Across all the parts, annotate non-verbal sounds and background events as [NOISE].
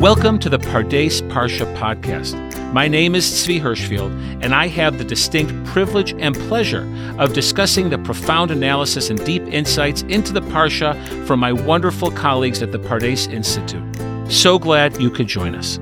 Welcome to the Pardes Parsha podcast. My name is Zvi Hirschfield, and I have the distinct privilege and pleasure of discussing the profound analysis and deep insights into the Parsha from my wonderful colleagues at the Pardes Institute. So glad you could join us.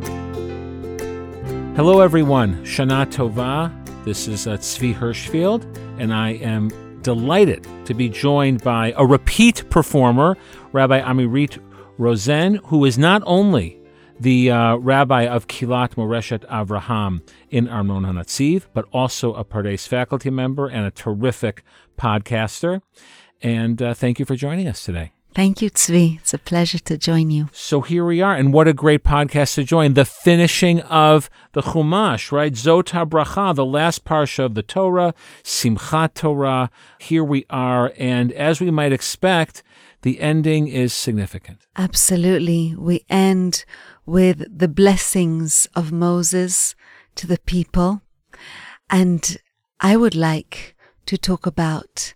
Hello, everyone. Shana Tova. This is uh, Zvi Hirschfield, and I am delighted to be joined by a repeat performer, Rabbi Amirit Rosen, who is not only the uh, rabbi of Kilat Moreshet Avraham in Armon Hanatziv, but also a Pardes faculty member and a terrific podcaster. And uh, thank you for joining us today. Thank you, Zvi. It's a pleasure to join you. So here we are, and what a great podcast to join. The finishing of the Chumash, right? Zot Bracha, the last parsha of the Torah, Simchat Torah. Here we are, and as we might expect, the ending is significant. Absolutely. We end with the blessings of Moses to the people. And I would like to talk about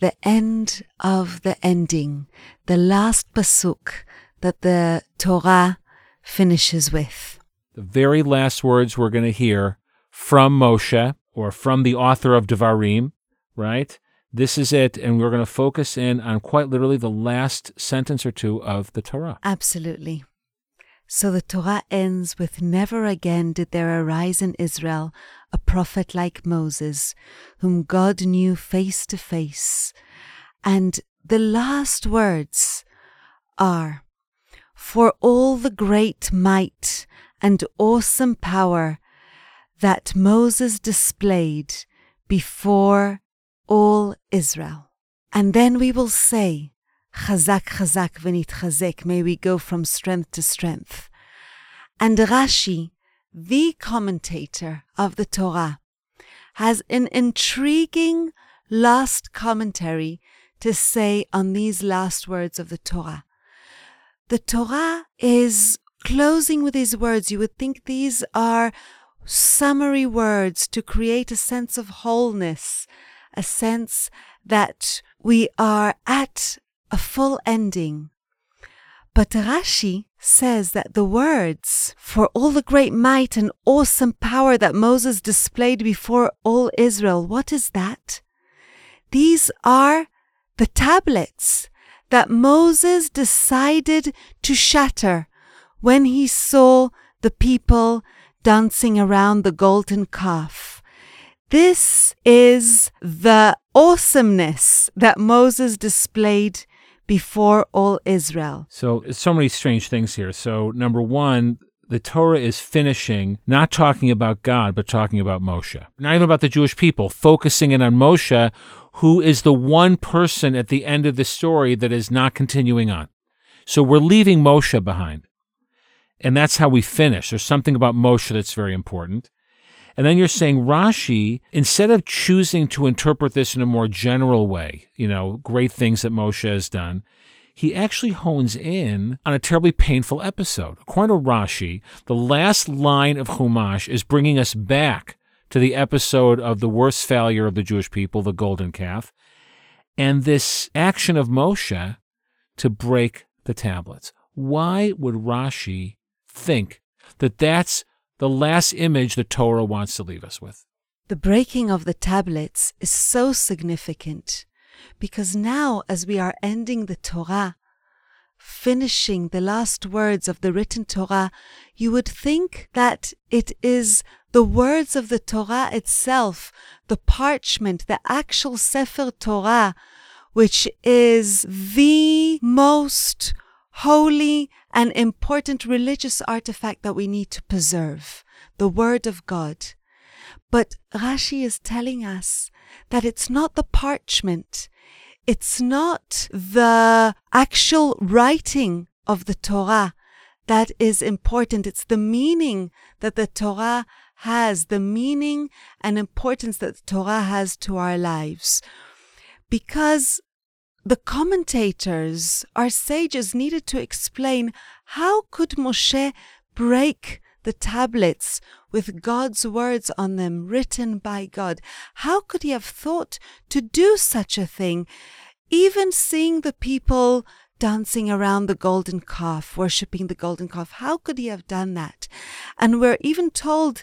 the end of the ending, the last pasuk that the Torah finishes with. The very last words we're going to hear from Moshe or from the author of Devarim, right? This is it, and we're going to focus in on quite literally the last sentence or two of the Torah. Absolutely. So the Torah ends with Never again did there arise in Israel a prophet like Moses, whom God knew face to face. And the last words are For all the great might and awesome power that Moses displayed before all Israel. And then we will say, Chazak, chazak, venit v'nitchazek. May we go from strength to strength. And Rashi, the commentator of the Torah, has an intriguing last commentary to say on these last words of the Torah. The Torah is closing with these words. You would think these are summary words to create a sense of wholeness, a sense that we are at a full ending. But Rashi says that the words, for all the great might and awesome power that Moses displayed before all Israel, what is that? These are the tablets that Moses decided to shatter when he saw the people dancing around the golden calf. This is the awesomeness that Moses displayed before all Israel. So, so many strange things here. So, number one, the Torah is finishing, not talking about God, but talking about Moshe. Not even about the Jewish people, focusing in on Moshe, who is the one person at the end of the story that is not continuing on. So we're leaving Moshe behind. And that's how we finish. There's something about Moshe that's very important. And then you're saying Rashi, instead of choosing to interpret this in a more general way, you know, great things that Moshe has done, he actually hones in on a terribly painful episode. According to Rashi, the last line of Chumash is bringing us back to the episode of the worst failure of the Jewish people, the golden calf, and this action of Moshe to break the tablets. Why would Rashi think that that's the last image the Torah wants to leave us with. The breaking of the tablets is so significant because now, as we are ending the Torah, finishing the last words of the written Torah, you would think that it is the words of the Torah itself, the parchment, the actual Sefer Torah, which is the most holy and important religious artifact that we need to preserve, the Word of God. But Rashi is telling us that it's not the parchment, it's not the actual writing of the Torah that is important. It's the meaning that the Torah has, the meaning and importance that the Torah has to our lives. Because the commentators, our sages, needed to explain how could Moshe break the tablets with God's words on them written by God? How could he have thought to do such a thing? Even seeing the people dancing around the golden calf, worshipping the golden calf. How could he have done that? And we're even told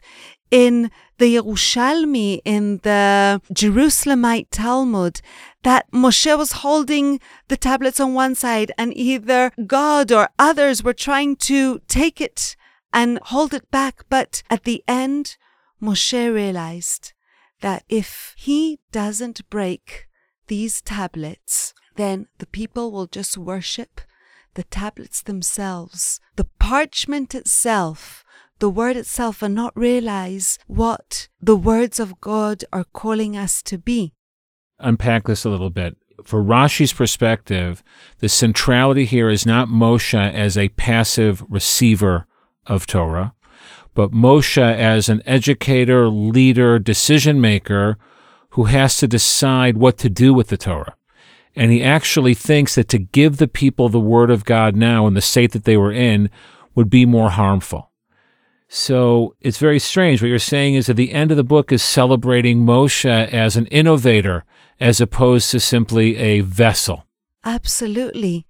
in the Yerushalmi, in the Jerusalemite Talmud, that Moshe was holding the tablets on one side and either God or others were trying to take it and hold it back. But at the end, Moshe realized that if he doesn't break these tablets, then the people will just worship the tablets themselves, the parchment itself, the word itself, and not realize what the words of God are calling us to be. Unpack this a little bit. For Rashi's perspective, the centrality here is not Moshe as a passive receiver of Torah, but Moshe as an educator, leader, decision maker who has to decide what to do with the Torah. And he actually thinks that to give the people the word of God now in the state that they were in would be more harmful. So it's very strange. What you're saying is that the end of the book is celebrating Moshe as an innovator as opposed to simply a vessel. Absolutely.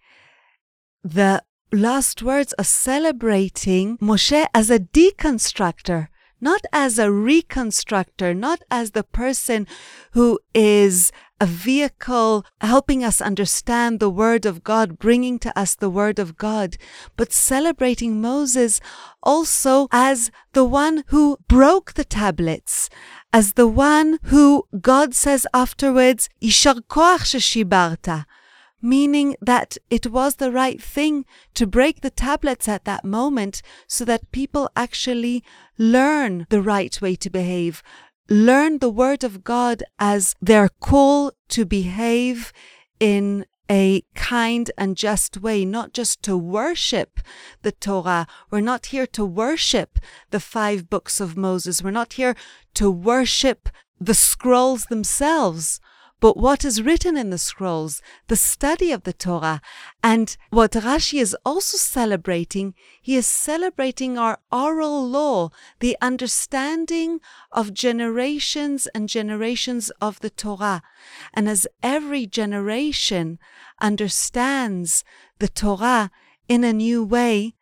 The last words are celebrating Moshe as a deconstructor, not as a reconstructor, not as the person who is a vehicle helping us understand the Word of God, bringing to us the Word of God, but celebrating Moses also as the one who broke the tablets, as the one who God says afterwards, Yishar koach meaning that it was the right thing to break the tablets at that moment so that people actually learn the right way to behave, learn the word of God as their call to behave in a kind and just way, not just to worship the Torah. We're not here to worship the five books of Moses. We're not here to worship the scrolls themselves but what is written in the scrolls, the study of the Torah. And what Rashi is also celebrating, he is celebrating our oral law, the understanding of generations and generations of the Torah. And as every generation understands the Torah in a new way,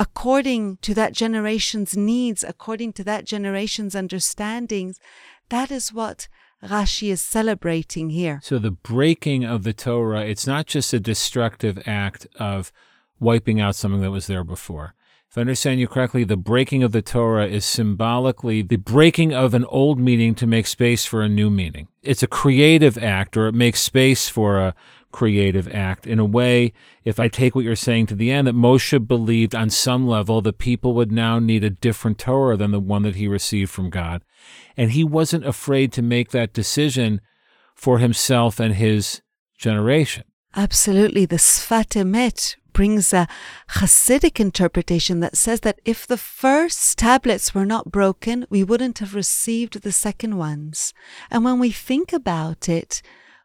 according to that generation's needs, according to that generation's understandings, that is what Rashi is celebrating here. So the breaking of the Torah, it's not just a destructive act of wiping out something that was there before. If I understand you correctly, the breaking of the Torah is symbolically the breaking of an old meaning to make space for a new meaning. It's a creative act, or it makes space for a creative act. In a way, if I take what you're saying to the end, that Moshe believed on some level the people would now need a different Torah than the one that he received from God. And he wasn't afraid to make that decision for himself and his generation. Absolutely. The Sfat Emet brings a Hasidic interpretation that says that if the first tablets were not broken, we wouldn't have received the second ones. And when we think about it,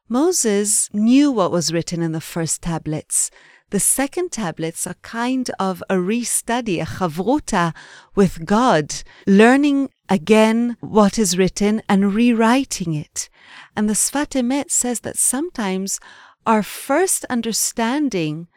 Moses knew what was written in the first tablets. The second tablets are kind of a restudy, a chavruta with God, learning again what is written and rewriting it. And the Sfat Emet says that sometimes our first understanding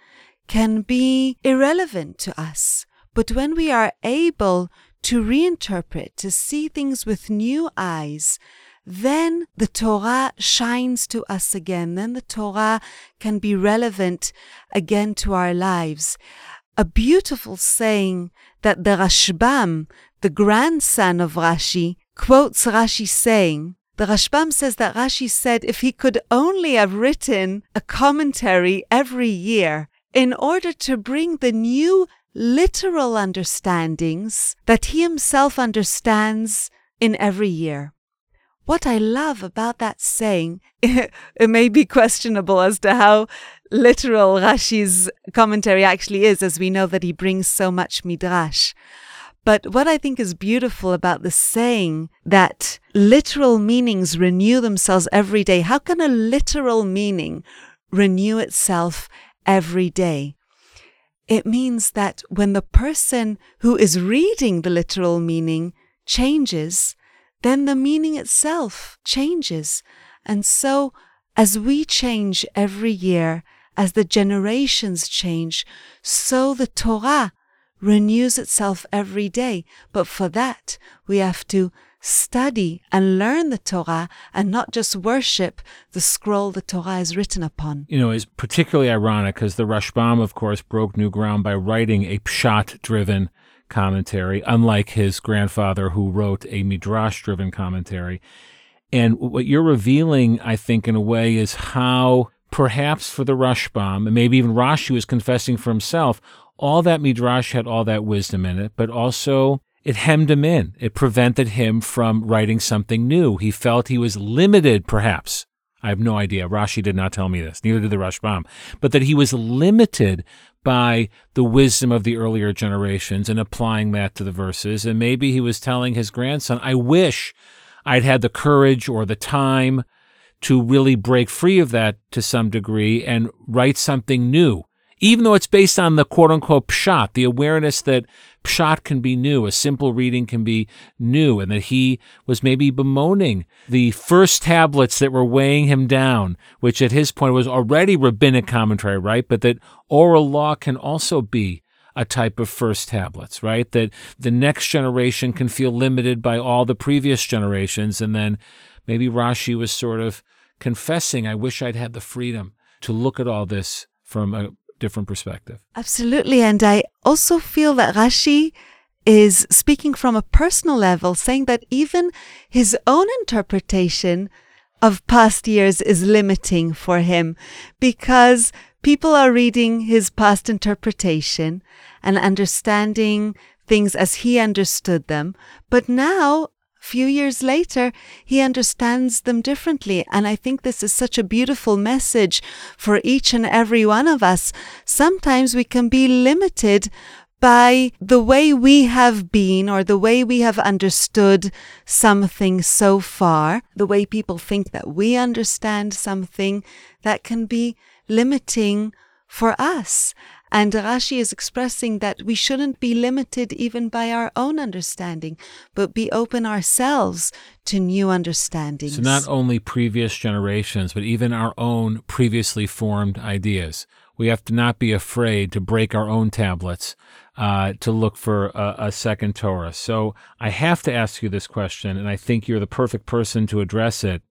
can be irrelevant to us. But when we are able to reinterpret, to see things with new eyes, then the Torah shines to us again. Then the Torah can be relevant again to our lives. A beautiful saying that the Rashbam, the grandson of Rashi, quotes Rashi saying, the Rashbam says that Rashi said if he could only have written a commentary every year in order to bring the new literal understandings that he himself understands in every year. What I love about that saying, [LAUGHS] it, may be questionable as to how literal Rashi's commentary actually is, as we know that he brings so much midrash. But what I think is beautiful about the saying that literal meanings renew themselves every day, how can a literal meaning renew itself every day? It means that when the person who is reading the literal meaning changes, then the meaning itself changes. And so, as we change every year, as the generations change, so the Torah renews itself every day. But for that, we have to study and learn the Torah and not just worship the scroll the Torah is written upon. You know, it's particularly ironic because the Rashbam, of course, broke new ground by writing a pshat driven commentary, unlike his grandfather who wrote a midrash driven commentary. And what you're revealing, I think, in a way, is how perhaps for the Rashbam, and maybe even Rashi was confessing for himself, all that midrash had all that wisdom in it, but also it hemmed him in. It prevented him from writing something new. He felt he was limited, perhaps. I have no idea. Rashi did not tell me this, neither did the Rashbam, but that he was limited by the wisdom of the earlier generations and applying that to the verses. And maybe he was telling his grandson, I wish I'd had the courage or the time to really break free of that to some degree and write something new even though it's based on the quote unquote pshat, the awareness that pshat can be new, a simple reading can be new, and that he was maybe bemoaning the first tablets that were weighing him down, which at his point was already rabbinic commentary, right? But that oral law can also be a type of first tablets, right? That the next generation can feel limited by all the previous generations. And then maybe Rashi was sort of confessing, I wish I'd had the freedom to look at all this from a different perspective. Absolutely. And I also feel that Rashi is speaking from a personal level, saying that even his own interpretation of past years is limiting for him because people are reading his past interpretation and understanding things as he understood them. But now few years later, he understands them differently. And I think this is such a beautiful message for each and every one of us. Sometimes we can be limited by the way we have been or the way we have understood something so far, the way people think that we understand something that can be limiting for us. And Rashi is expressing that we shouldn't be limited even by our own understanding, but be open ourselves to new understandings. So, not only previous generations, but even our own previously formed ideas. We have to not be afraid to break our own tablets uh, to look for a, a second Torah. So, I have to ask you this question, and I think you're the perfect person to address it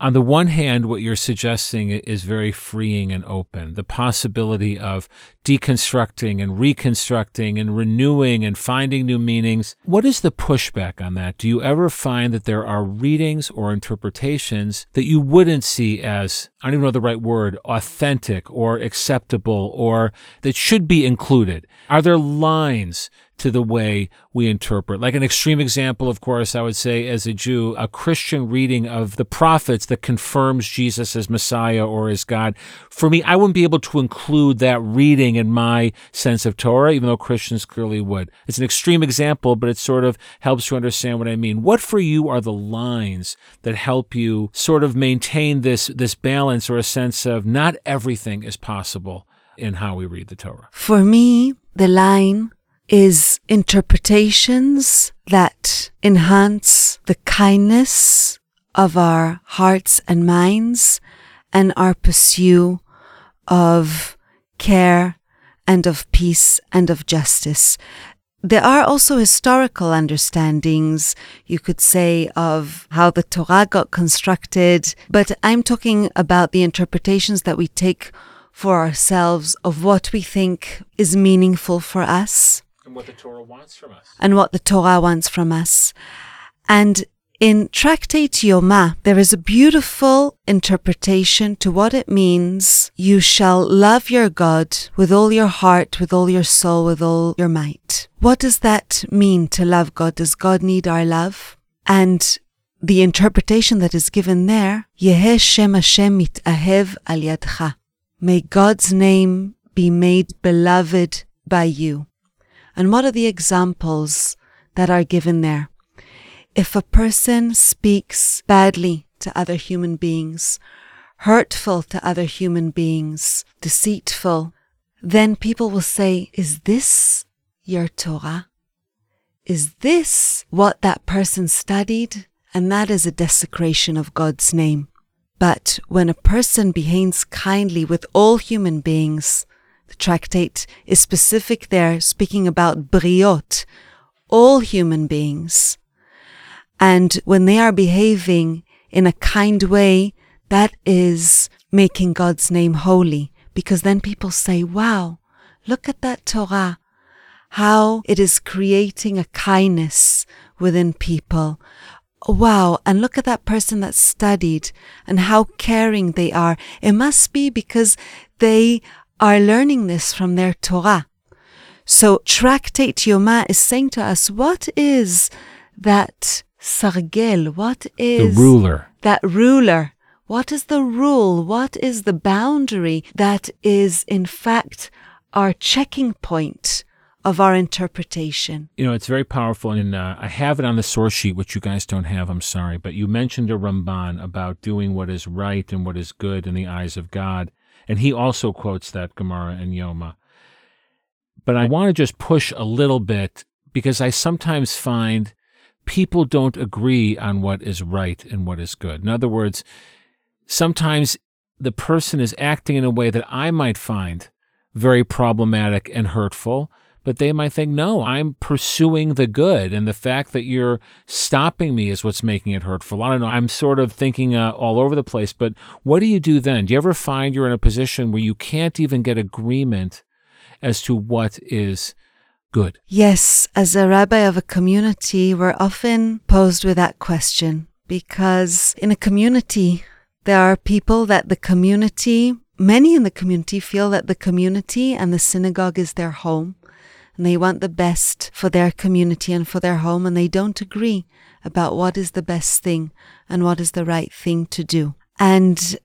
on the one hand, what you're suggesting is very freeing and open. The possibility of deconstructing and reconstructing and renewing and finding new meanings. What is the pushback on that? Do you ever find that there are readings or interpretations that you wouldn't see as, I don't even know the right word, authentic or acceptable or that should be included? Are there lines to the way we interpret. Like an extreme example, of course, I would say as a Jew, a Christian reading of the prophets that confirms Jesus as Messiah or as God. For me, I wouldn't be able to include that reading in my sense of Torah, even though Christians clearly would. It's an extreme example, but it sort of helps you understand what I mean. What for you are the lines that help you sort of maintain this, this balance or a sense of not everything is possible in how we read the Torah? For me, the line is interpretations that enhance the kindness of our hearts and minds and our pursuit of care and of peace and of justice. There are also historical understandings, you could say, of how the Torah got constructed, but I'm talking about the interpretations that we take for ourselves of what we think is meaningful for us and what the Torah wants from us. And what the Torah wants from us. And in Tractate Yoma, there is a beautiful interpretation to what it means. You shall love your God with all your heart, with all your soul, with all your might. What does that mean to love God? Does God need our love? And the interpretation that is given there, Yeheh Shem Hashem al yadcha. May God's name be made beloved by you. And what are the examples that are given there? If a person speaks badly to other human beings, hurtful to other human beings, deceitful, then people will say, Is this your Torah? Is this what that person studied? And that is a desecration of God's name. But when a person behaves kindly with all human beings, the tractate is specific there, speaking about briot, all human beings. And when they are behaving in a kind way, that is making God's name holy. Because then people say, wow, look at that Torah, how it is creating a kindness within people. Wow, and look at that person that studied and how caring they are. It must be because they are learning this from their Torah. So Tractate Yoma is saying to us, what is that sargel? What is the ruler? That ruler. What is the rule? What is the boundary that is in fact our checking point of our interpretation? You know, it's very powerful, and uh, I have it on the source sheet, which you guys don't have. I'm sorry, but you mentioned a Ramban about doing what is right and what is good in the eyes of God, and he also quotes that Gemara and Yoma. But I want to just push a little bit because I sometimes find people don't agree on what is right and what is good. In other words, sometimes the person is acting in a way that I might find very problematic and hurtful, but they might think, no, I'm pursuing the good. And the fact that you're stopping me is what's making it hurtful. I don't know. I'm sort of thinking uh, all over the place, but what do you do then? Do you ever find you're in a position where you can't even get agreement as to what is good? Yes, as a rabbi of a community, we're often posed with that question because in a community, there are people that the community, many in the community feel that the community and the synagogue is their home and they want the best for their community and for their home and they don't agree about what is the best thing and what is the right thing to do. And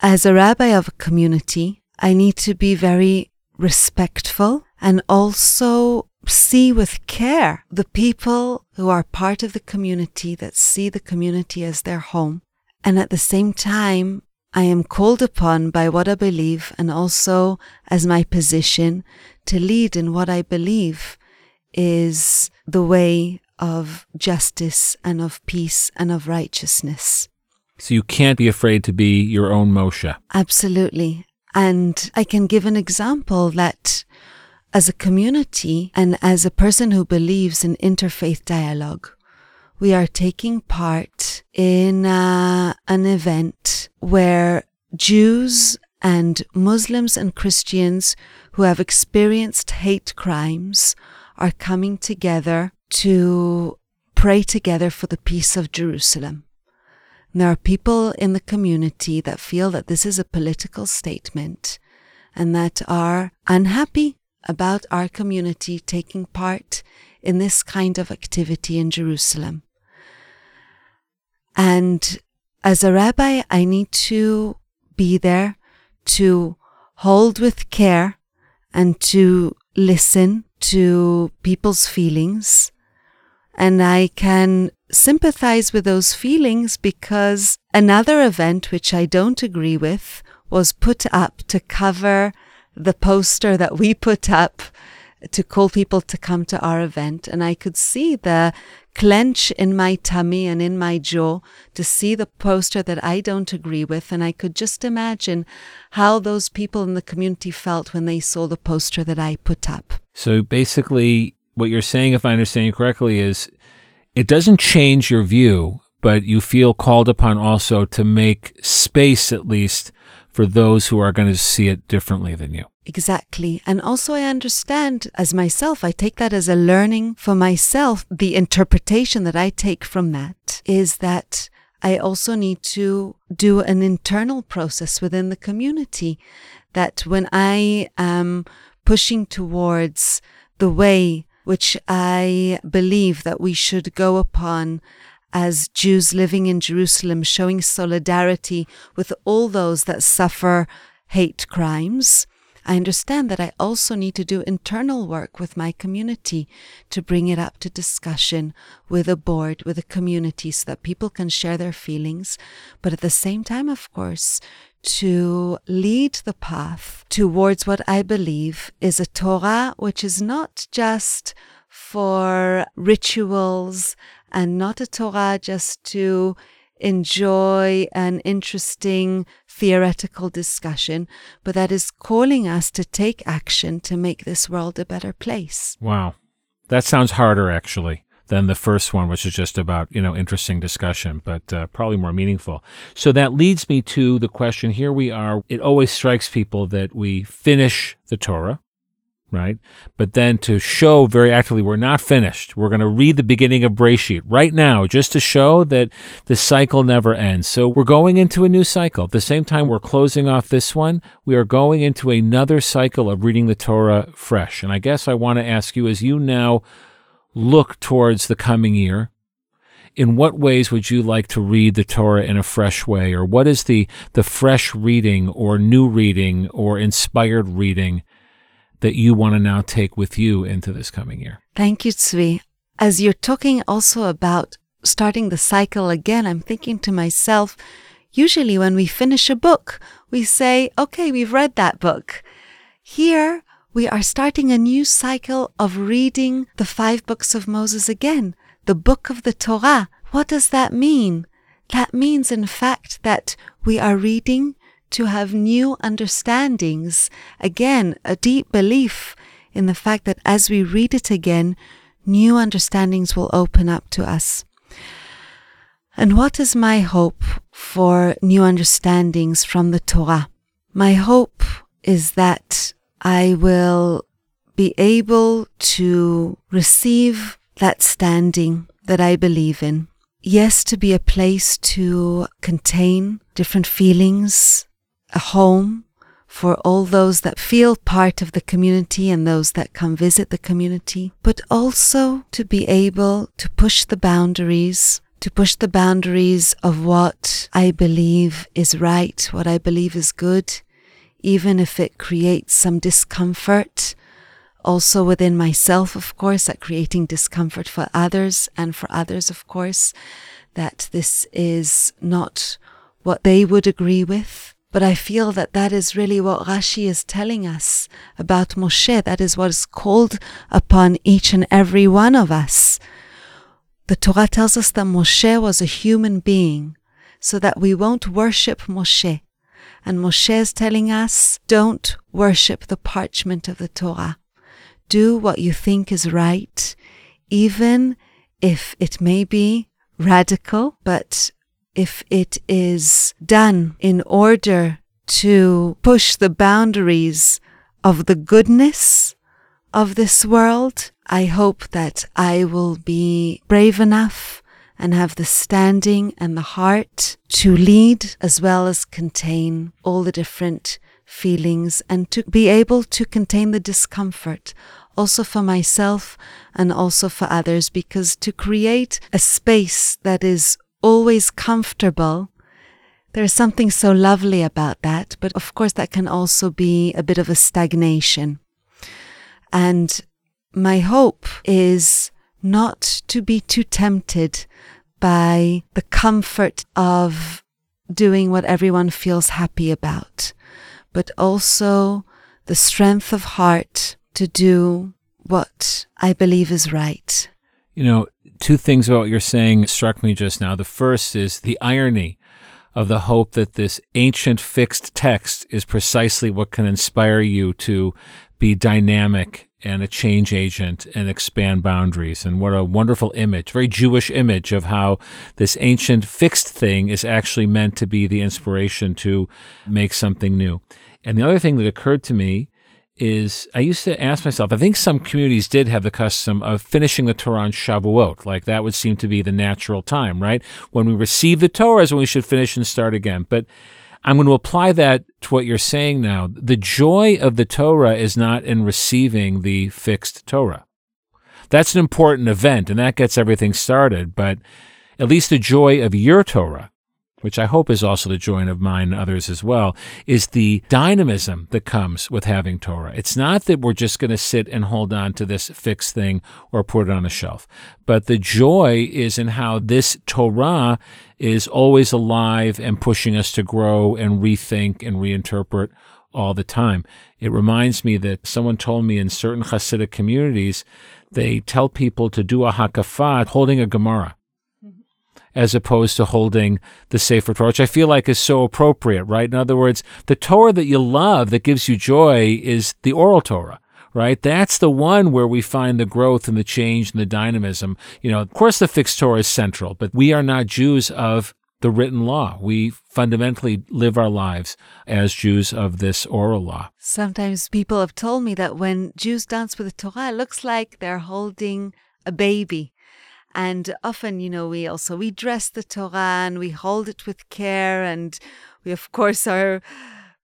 as a rabbi of a community, I need to be very respectful and also see with care the people who are part of the community that see the community as their home. And at the same time, I am called upon by what I believe and also as my position to lead in what I believe is the way of justice and of peace and of righteousness. So you can't be afraid to be your own Moshe. Absolutely. And I can give an example that as a community and as a person who believes in interfaith dialogue, we are taking part in uh, an event where Jews and Muslims and Christians who have experienced hate crimes are coming together to pray together for the peace of Jerusalem. And there are people in the community that feel that this is a political statement and that are unhappy about our community taking part in this kind of activity in Jerusalem. And as a rabbi, I need to be there to hold with care and to listen to people's feelings. And I can sympathize with those feelings because another event which I don't agree with was put up to cover the poster that we put up to call people to come to our event. And I could see the clench in my tummy and in my jaw to see the poster that I don't agree with. And I could just imagine how those people in the community felt when they saw the poster that I put up. So basically, what you're saying, if I understand you correctly, is it doesn't change your view, but you feel called upon also to make space, at least, for those who are going to see it differently than you. Exactly. And also, I understand as myself, I take that as a learning for myself. The interpretation that I take from that is that I also need to do an internal process within the community. That when I am pushing towards the way which I believe that we should go upon as Jews living in Jerusalem, showing solidarity with all those that suffer hate crimes. I understand that I also need to do internal work with my community to bring it up to discussion with a board, with a community, so that people can share their feelings. But at the same time, of course, to lead the path towards what I believe is a Torah which is not just for rituals and not a Torah just to enjoy an interesting theoretical discussion, but that is calling us to take action to make this world a better place. Wow. That sounds harder, actually, than the first one, which is just about, you know, interesting discussion, but uh, probably more meaningful. So that leads me to the question here we are. It always strikes people that we finish the Torah right? But then to show very actively we're not finished. We're going to read the beginning of Breshit right now just to show that the cycle never ends. So we're going into a new cycle. At the same time we're closing off this one, we are going into another cycle of reading the Torah fresh. And I guess I want to ask you as you now look towards the coming year, in what ways would you like to read the Torah in a fresh way? Or what is the, the fresh reading or new reading or inspired reading that you want to now take with you into this coming year. Thank you, Zvi. As you're talking also about starting the cycle again, I'm thinking to myself, usually when we finish a book, we say, okay, we've read that book. Here, we are starting a new cycle of reading the five books of Moses again, the book of the Torah. What does that mean? That means, in fact, that we are reading to have new understandings. Again, a deep belief in the fact that as we read it again, new understandings will open up to us. And what is my hope for new understandings from the Torah? My hope is that I will be able to receive that standing that I believe in. Yes, to be a place to contain different feelings, a home for all those that feel part of the community and those that come visit the community, but also to be able to push the boundaries, to push the boundaries of what I believe is right, what I believe is good, even if it creates some discomfort. Also within myself, of course, at creating discomfort for others and for others, of course, that this is not what they would agree with but I feel that that is really what Rashi is telling us about Moshe. That is what is called upon each and every one of us. The Torah tells us that Moshe was a human being, so that we won't worship Moshe. And Moshe is telling us, don't worship the parchment of the Torah. Do what you think is right, even if it may be radical, but if it is done in order to push the boundaries of the goodness of this world, I hope that I will be brave enough and have the standing and the heart to lead as well as contain all the different feelings and to be able to contain the discomfort also for myself and also for others because to create a space that is always comfortable. There's something so lovely about that, but of course, that can also be a bit of a stagnation. And my hope is not to be too tempted by the comfort of doing what everyone feels happy about, but also the strength of heart to do what I believe is right. You know, two things about what you're saying struck me just now. The first is the irony of the hope that this ancient fixed text is precisely what can inspire you to be dynamic and a change agent and expand boundaries. And what a wonderful image, very Jewish image of how this ancient fixed thing is actually meant to be the inspiration to make something new. And the other thing that occurred to me is I used to ask myself, I think some communities did have the custom of finishing the Torah on Shavuot. Like that would seem to be the natural time, right? When we receive the Torah is when we should finish and start again. But I'm going to apply that to what you're saying now. The joy of the Torah is not in receiving the fixed Torah. That's an important event and that gets everything started. But at least the joy of your Torah which I hope is also the joy of mine and others as well, is the dynamism that comes with having Torah. It's not that we're just going to sit and hold on to this fixed thing or put it on a shelf, but the joy is in how this Torah is always alive and pushing us to grow and rethink and reinterpret all the time. It reminds me that someone told me in certain Hasidic communities, they tell people to do a hakafat holding a Gemara as opposed to holding the Sefer Torah, which I feel like is so appropriate, right? In other words, the Torah that you love, that gives you joy, is the oral Torah right? That's the one where we find the growth and the change and the dynamism. You know, of course, the fixed Torah is central, but we are not Jews of the written law. We fundamentally live our lives as Jews of this oral law. Sometimes people have told me that when Jews dance with the Torah, it looks like they're holding a baby. And often, you know, we also we dress the Torah and we hold it with care, and we of course are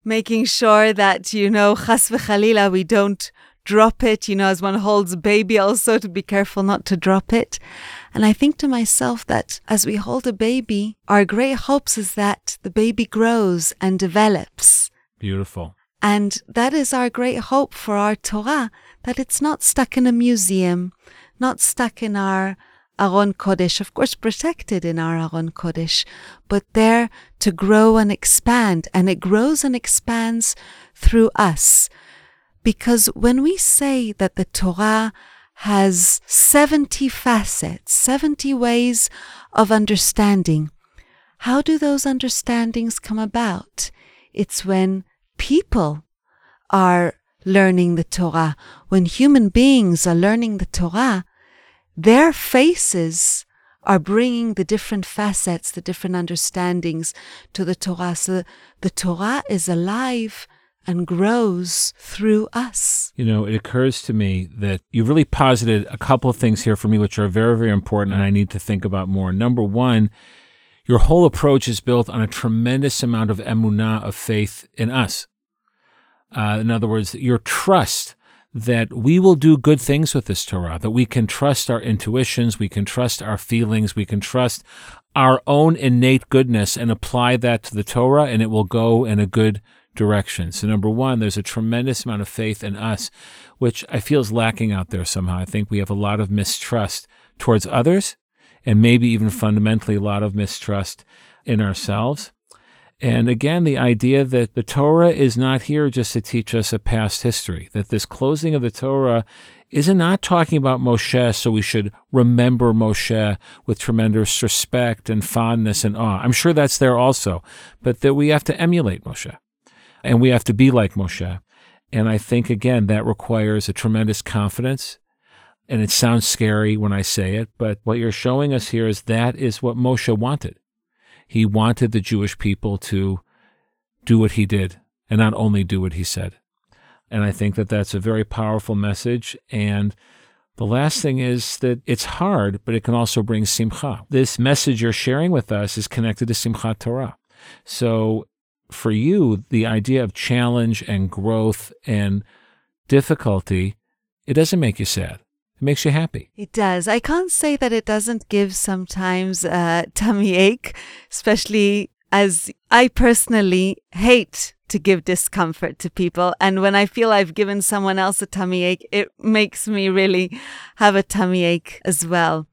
making sure that you know, chas v'chalila, we don't drop it. You know, as one holds a baby, also to be careful not to drop it. And I think to myself that as we hold a baby, our great hopes is that the baby grows and develops. Beautiful. And that is our great hope for our Torah, that it's not stuck in a museum, not stuck in our Aron Kodesh, of course protected in our Aron Kodesh, but there to grow and expand. And it grows and expands through us. Because when we say that the Torah has 70 facets, 70 ways of understanding, how do those understandings come about? It's when people are learning the Torah, when human beings are learning the Torah, their faces are bringing the different facets, the different understandings to the Torah. So the Torah is alive and grows through us. You know, it occurs to me that you've really posited a couple of things here for me, which are very, very important, and I need to think about more. Number one, your whole approach is built on a tremendous amount of emunah, of faith in us. Uh, in other words, your trust that we will do good things with this Torah, that we can trust our intuitions, we can trust our feelings, we can trust our own innate goodness and apply that to the Torah, and it will go in a good direction. So, number one, there's a tremendous amount of faith in us, which I feel is lacking out there somehow. I think we have a lot of mistrust towards others, and maybe even fundamentally a lot of mistrust in ourselves. And again, the idea that the Torah is not here just to teach us a past history, that this closing of the Torah is not not talking about Moshe, so we should remember Moshe with tremendous respect and fondness and awe. I'm sure that's there also, but that we have to emulate Moshe and we have to be like Moshe. And I think, again, that requires a tremendous confidence. And it sounds scary when I say it, but what you're showing us here is that is what Moshe wanted. He wanted the Jewish people to do what he did and not only do what he said. And I think that that's a very powerful message. And the last thing is that it's hard, but it can also bring simcha. This message you're sharing with us is connected to simcha Torah. So for you, the idea of challenge and growth and difficulty, it doesn't make you sad. It makes you happy. It does. I can't say that it doesn't give sometimes a tummy ache, especially as I personally hate to give discomfort to people. And when I feel I've given someone else a tummy ache, it makes me really have a tummy ache as well.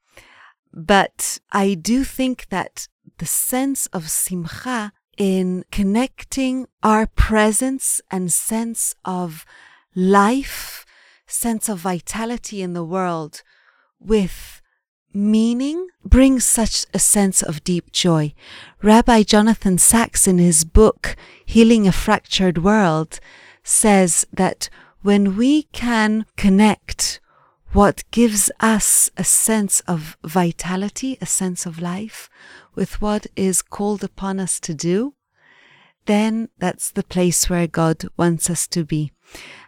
But I do think that the sense of simcha in connecting our presence and sense of life, sense of vitality in the world with meaning brings such a sense of deep joy. Rabbi Jonathan Sacks, in his book, Healing a Fractured World, says that when we can connect what gives us a sense of vitality, a sense of life, with what is called upon us to do, then that's the place where God wants us to be.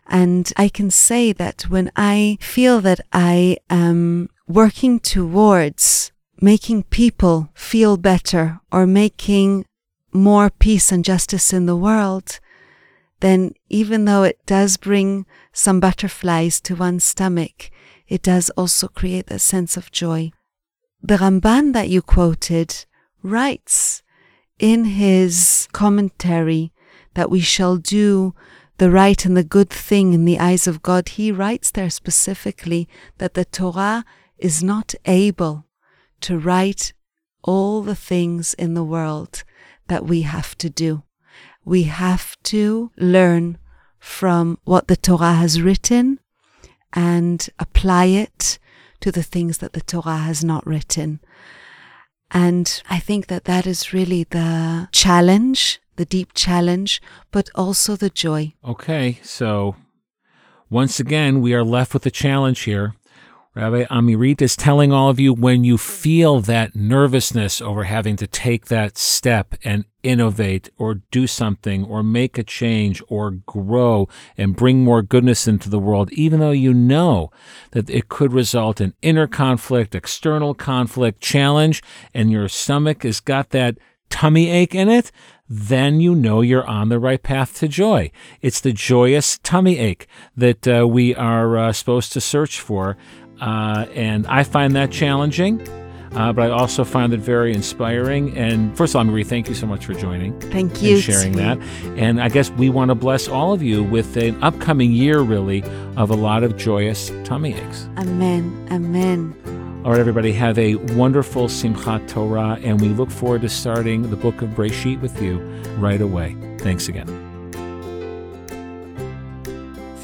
And I can say that when I feel that I am working towards making people feel better or making more peace and justice in the world, then even though it does bring some butterflies to one's stomach, it does also create a sense of joy. The Ramban that you quoted writes in his commentary that we shall do the right and the good thing in the eyes of God, he writes there specifically that the Torah is not able to write all the things in the world that we have to do. We have to learn from what the Torah has written and apply it to the things that the Torah has not written. And I think that that is really the challenge, the deep challenge, but also the joy. Okay, so once again, we are left with a challenge here. Rabbi Amirit is telling all of you when you feel that nervousness over having to take that step and innovate or do something or make a change or grow and bring more goodness into the world, even though you know that it could result in inner conflict, external conflict, challenge, and your stomach has got that tummy ache in it, then you know you're on the right path to joy. It's the joyous tummy ache that uh, we are uh, supposed to search for. Uh, and I find that challenging. Uh, but I also find it very inspiring. And first of all, Amirit, thank you so much for joining. Thank you. And sharing that. And I guess we want to bless all of you with an upcoming year, really, of a lot of joyous tummy aches. Amen. Amen. All right, everybody, have a wonderful Simchat Torah, and we look forward to starting the book of Breshit with you right away. Thanks again.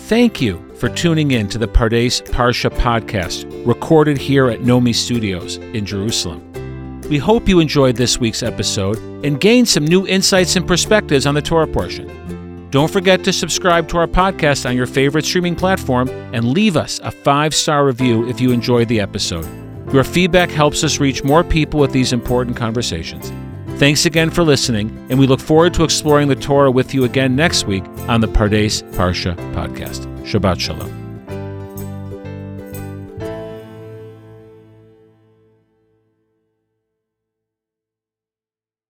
Thank you for tuning in to the Pardes Parsha podcast, recorded here at Nomi Studios in Jerusalem. We hope you enjoyed this week's episode and gained some new insights and perspectives on the Torah portion. Don't forget to subscribe to our podcast on your favorite streaming platform and leave us a five star review if you enjoyed the episode. Your feedback helps us reach more people with these important conversations. Thanks again for listening, and we look forward to exploring the Torah with you again next week on the Pardes Parsha podcast. Shabbat Shalom.